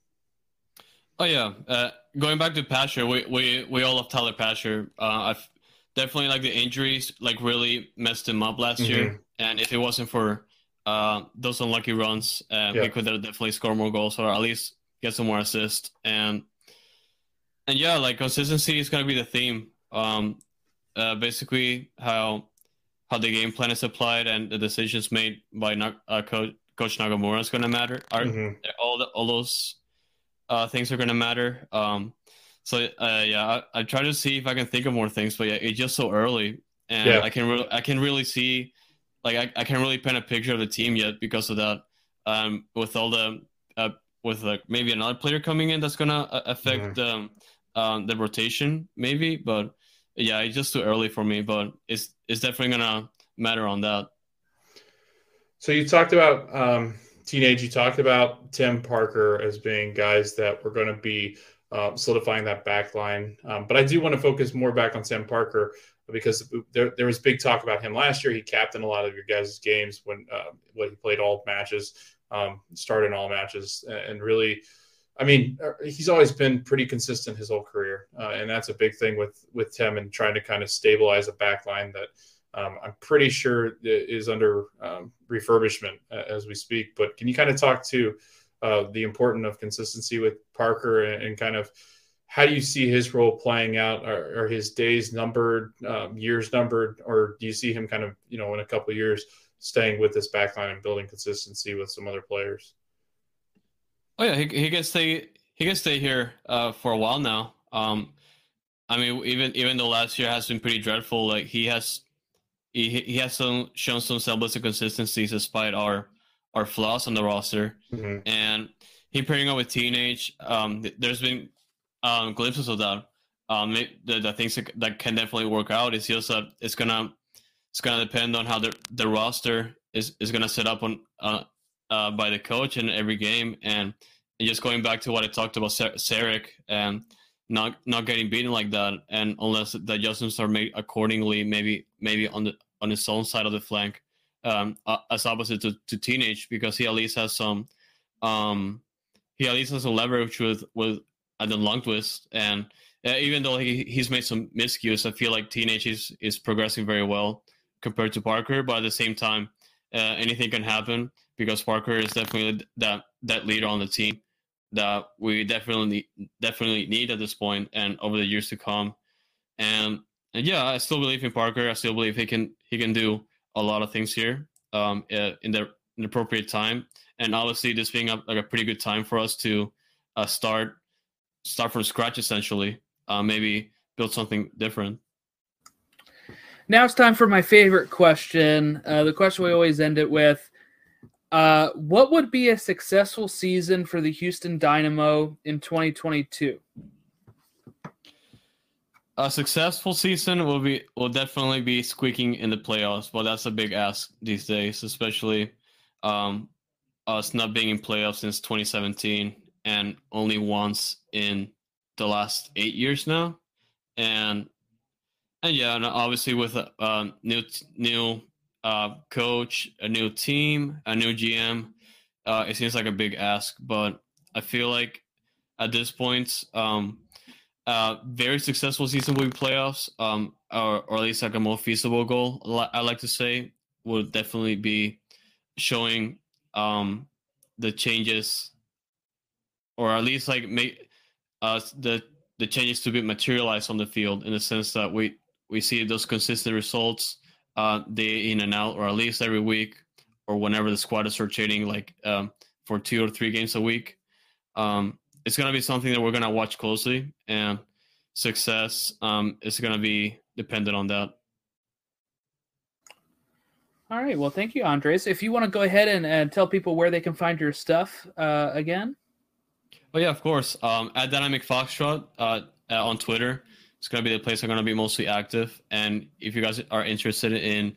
Speaker 7: Oh yeah, uh, going back to Pasher, we we we all love Tyler Pasher. Uh, I've definitely like the injuries like really messed him up last mm-hmm. year, and if it wasn't for uh, those unlucky runs, uh, yeah. he could have definitely scored more goals or at least get some more assists, and and yeah, like consistency is gonna be the theme. Um, uh, basically how how the game plan is applied and the decisions made by uh, coach, coach Nagamura is gonna matter. Are mm-hmm. all the, all those uh, things are gonna matter? Um, so uh, yeah, I, I try to see if I can think of more things, but yeah, it's just so early, and yeah. I can really I can really see like I, I can't really paint a picture of the team yet because of that. Um, with all the uh, with like maybe another player coming in that's gonna uh, affect mm-hmm. um, um, the rotation maybe, but yeah, it's just too early for me. But it's it's definitely gonna matter on that.
Speaker 6: So you talked about um, teenage. You talked about Tim Parker as being guys that were going to be uh, solidifying that back line. Um, but I do want to focus more back on Tim Parker because there, there was big talk about him last year. He captained a lot of your guys' games when uh, when he played all matches, um, in all matches, and really, I mean, uh, he's always been pretty consistent his whole career, uh, and that's a big thing with with Tim and trying to kind of stabilize a back line that. Um, I'm pretty sure is under um, refurbishment as we speak. But can you kind of talk to uh, the importance of consistency with Parker and, and kind of how do you see his role playing out? Are, are his days numbered, um, years numbered, or do you see him kind of, you know, in a couple years staying with this backline and building consistency with some other players?
Speaker 7: Oh yeah, he, he can stay. He can stay here uh, for a while now. Um, I mean, even even though last year has been pretty dreadful, like he has he he has some shown some semblance of consistency despite our our flaws on the roster, mm-hmm. and he pairing up with teenage. Um, there's been um, glimpses of that. Um, the, the things that, that can definitely work out is just that it's gonna it's gonna depend on how the the roster is is gonna set up on uh, uh, by the coach in every game, and, just going back to what I talked about Zarek and not not getting beaten like that, and unless the adjustments are made accordingly, maybe maybe on the on his own side of the flank, um, uh, as opposite to, to teenage because he at least has some um he at least has a leverage with with then Lundkvist. And uh, even though he, he's made some miscues, I feel like Teenage is, is progressing very well compared to Parker. But at the same time, uh, anything can happen because Parker is definitely that that leader on the team that we definitely definitely need at this point and over the years to come. And, and yeah, I still believe in Parker. I still believe he can he can do a lot of things here um, uh, in the in the appropriate time. And obviously, this being a, like a pretty good time for us to uh, start start from scratch essentially. Uh, maybe build something different.
Speaker 5: Now it's time for my favorite question. Uh, the question we always end it with. Uh, what would be a successful season for the Houston Dynamo in 2022?
Speaker 7: A successful season will be will definitely be squeaking in the playoffs, but that's a big ask these days, especially um, us not being in playoffs since 2017 and only once in the last eight years now, and and yeah, and obviously with a, a new new uh, coach, a new team, a new GM, uh, it seems like a big ask, but I feel like at this point, um, uh, very successful season will be playoffs, um, or, or at least like a more feasible goal. I like to say would definitely be showing um, the changes or at least like make uh, the the changes to be materialized on the field in the sense that we we see those consistent results uh, day in and out, or at least every week, or whenever the squad is rotating, like um, for two or three games a week. Um, it's gonna be something that we're gonna watch closely, and success um, is gonna be dependent on that.
Speaker 5: All right. Well, thank you, Andres. If you want to go ahead and, and tell people where they can find your stuff uh, again.
Speaker 7: Oh yeah, of course. Um, at Dynamic Foxtrot uh, on Twitter, it's gonna be the place I'm gonna be mostly active. And if you guys are interested in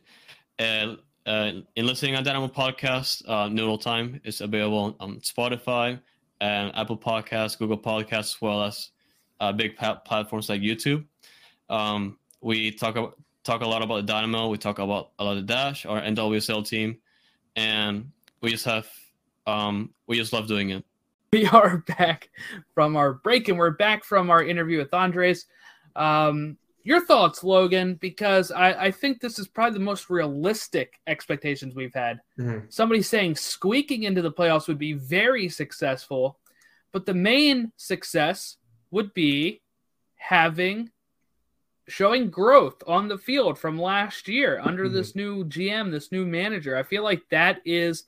Speaker 7: uh, uh, in listening on Dynamo Podcast, uh, Noodle Time is available on Spotify and Apple Podcasts, Google Podcasts, as well as uh, big pa- platforms like YouTube. Um, we talk about, talk a lot about the Dynamo. We talk about a lot of Dash, our NWSL team, and we just have um, we just love doing it
Speaker 5: we are [laughs] back from our break and we're back from our interview with Andres. Um, your thoughts, Logan, because I, I, think this is probably the most realistic expectations we've had. Mm-hmm. Somebody saying squeaking into the playoffs would be very successful. but the main success would be having showing growth on the field from last year under mm-hmm. this new GM, this new manager. I feel like that is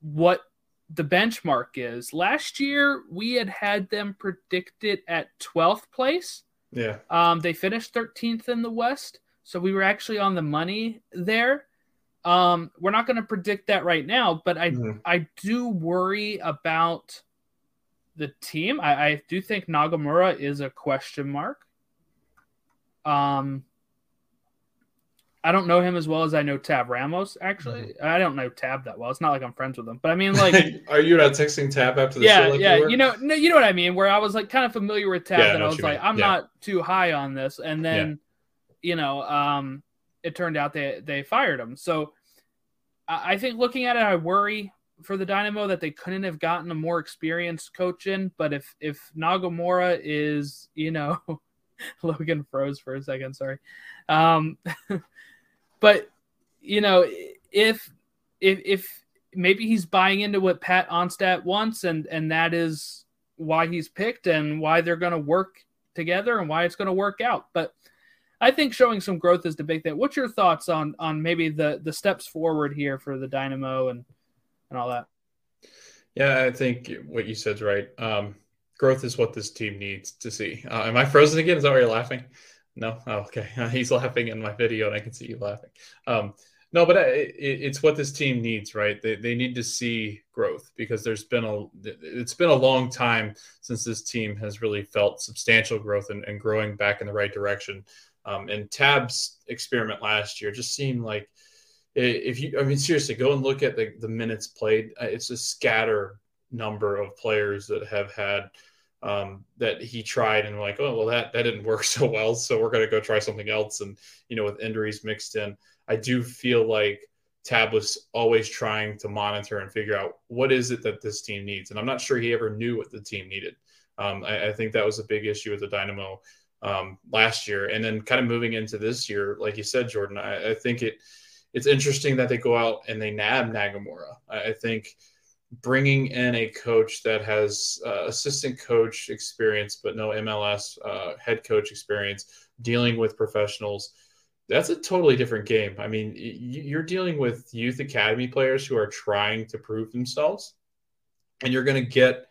Speaker 5: what the benchmark is. Last year, we had had them predicted at 12th place.
Speaker 6: Yeah.
Speaker 5: Um, they finished 13th in the West. So we were actually on the money there. Um, we're not going to predict that right now, but I mm-hmm. I do worry about the team. I, I do think Nagamura is a question mark. Um, I don't know him as well as I know Tab Ramos. Actually, mm-hmm. I don't know Tab that well. It's not like I'm friends with him, but I mean, like, [laughs]
Speaker 6: are you not texting Tab after the
Speaker 5: yeah,
Speaker 6: show?
Speaker 5: Like yeah, you, you, know, no, you know what I mean. Where I was like kind of familiar with Tab, yeah, that I was like, mean. I'm yeah. not too high on this, and then, yeah. you know, um, it turned out they they fired him. So, I, I think looking at it, I worry for the Dynamo that they couldn't have gotten a more experienced coach in. But if if Nagamura is, you know, [laughs] Logan froze for a second. Sorry. Um, [laughs] but you know, if if if maybe he's buying into what Pat Onstad wants, and and that is why he's picked and why they're going to work together and why it's going to work out. But I think showing some growth is the big thing. What's your thoughts on on maybe the the steps forward here for the Dynamo and and all that?
Speaker 6: Yeah, I think what you said is right. Um, growth is what this team needs to see. Uh, am I frozen again? Is that why you're laughing? No. Oh, okay. [laughs] He's laughing in my video, and I can see you laughing. Um, no, but it, it's what this team needs, right? They, they need to see growth because there's been a it's been a long time since this team has really felt substantial growth and, and growing back in the right direction. Um, and Tab's experiment last year just seemed like if you, I mean, seriously, go and look at the, the minutes played. Uh, it's a scatter number of players that have had um, that he tried and like, oh well, that that didn't work [laughs] so well, so we're gonna go try something else. And you know, with injuries mixed in, I do feel like Tab was always trying to monitor and figure out what is it that this team needs. And I'm not sure he ever knew what the team needed. Um, I, I, think that was a big issue with the Dynamo um, last year, and then kind of moving into this year, like you said, Jordan. I, I think it it's interesting that they go out and they nab Nagamura. I, I think bringing in a coach that has uh, assistant coach experience but no MLS uh, head coach experience, dealing with professionals, that's a totally different game. I mean, you're dealing with youth academy players who are trying to prove themselves, and you're going to get,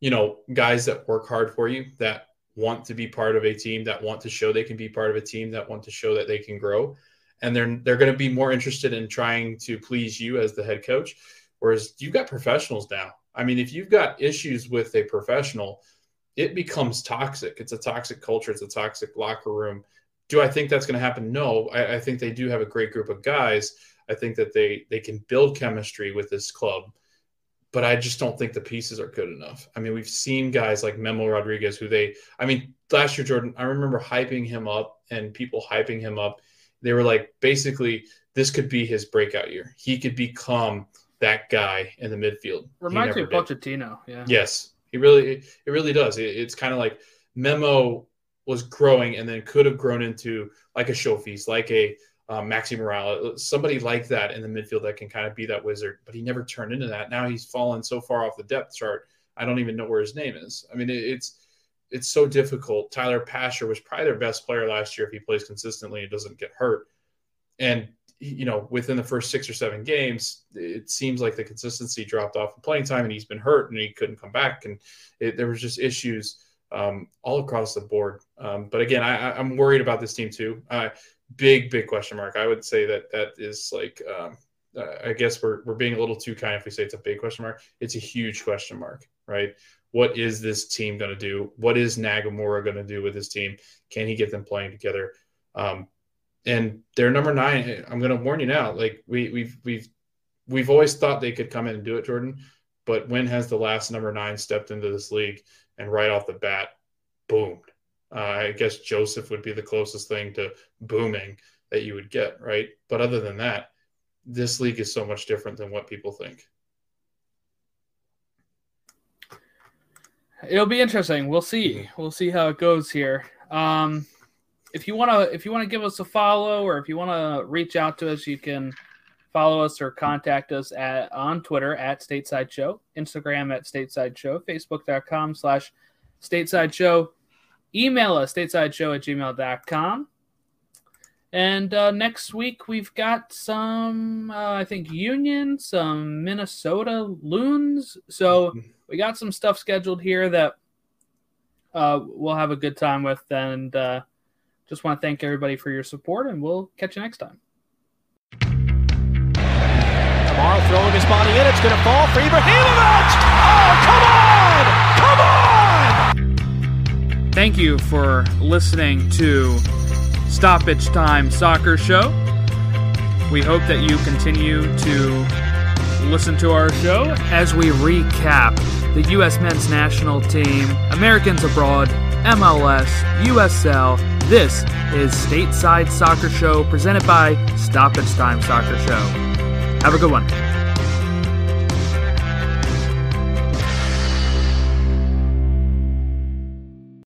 Speaker 6: you know, guys that work hard for you that want to be part of a team, that want to show they can be part of a team, that want to show that they can grow. And they're they're going to be more interested in trying to please you as the head coach Whereas you've got professionals now. I mean, if you've got issues with a professional, it becomes toxic. It's a toxic culture. It's a toxic locker room. Do I think that's going to happen? No. I, I, think they do have a great group of guys. I think that they they can build chemistry with this club, but I just don't think the pieces are good enough. I mean, we've seen guys like Memo Rodriguez, who they. I mean, last year, Jordan. I remember hyping him up and people hyping him up. They were like, basically, this could be his breakout year. He could become that guy in the midfield.
Speaker 5: Reminds me of Pochettino. Yeah.
Speaker 6: Yes, he really it really does. It, it's kind of like Memo was growing and then could have grown into like a Showfeast, like a um, Maxi Morales, somebody like that in the midfield that can kind of be that wizard. But he never turned into that. Now he's fallen so far off the depth chart. I don't even know where his name is. I mean, it, it's it's so difficult. Tyler Pasher was probably their best player last year if he plays consistently and doesn't get hurt. And you know, within the first six or seven games, it seems like the consistency dropped off in playing time, and he's been hurt and he couldn't come back, and it, there was just issues um, all across the board. Um, but again, I, am worried about this team too. Uh, big, big question mark. I would say that that is like, um, I guess we're we're being a little too kind if we say it's a big question mark. It's a huge question mark, right? What is this team going to do? What is Nagamura going to do with his team? Can he get them playing together? Um, and they're number nine. I'm going to warn you now. Like we, we've we've we've always thought they could come in and do it, Jordan. But when has the last number nine stepped into this league and right off the bat, boomed? Uh, I guess Josef would be the closest thing to booming that you would get, right? But other than that, this league is so much different than what people think.
Speaker 5: It'll be interesting. We'll see. Mm-hmm. We'll see how it goes here. Um, if you want to if you want to give us a follow or if you want to reach out to us you can follow us or contact us at on Twitter at Stateside Show, Instagram at Stateside Show, Facebook.com slash Stateside Show. Email us, stateside show at gmail.com. And uh, next week we've got some, uh, I think, Union, some Minnesota Loons. So we got some stuff scheduled here that uh, we'll have a good time with. And uh, just want to thank everybody for your support, and we'll catch you next time.
Speaker 1: Tomorrow throwing his body in, it's going to fall for Ibrahimovic. Oh, come on! Come on!
Speaker 5: Thank you for listening to Stoppage Time Soccer Show. We hope that you continue to listen to our show as we recap the U.S. men's national team, Americans abroad, MLS, USL. This is Stateside Soccer Show presented by Stoppage Time Soccer Show. Have a good one.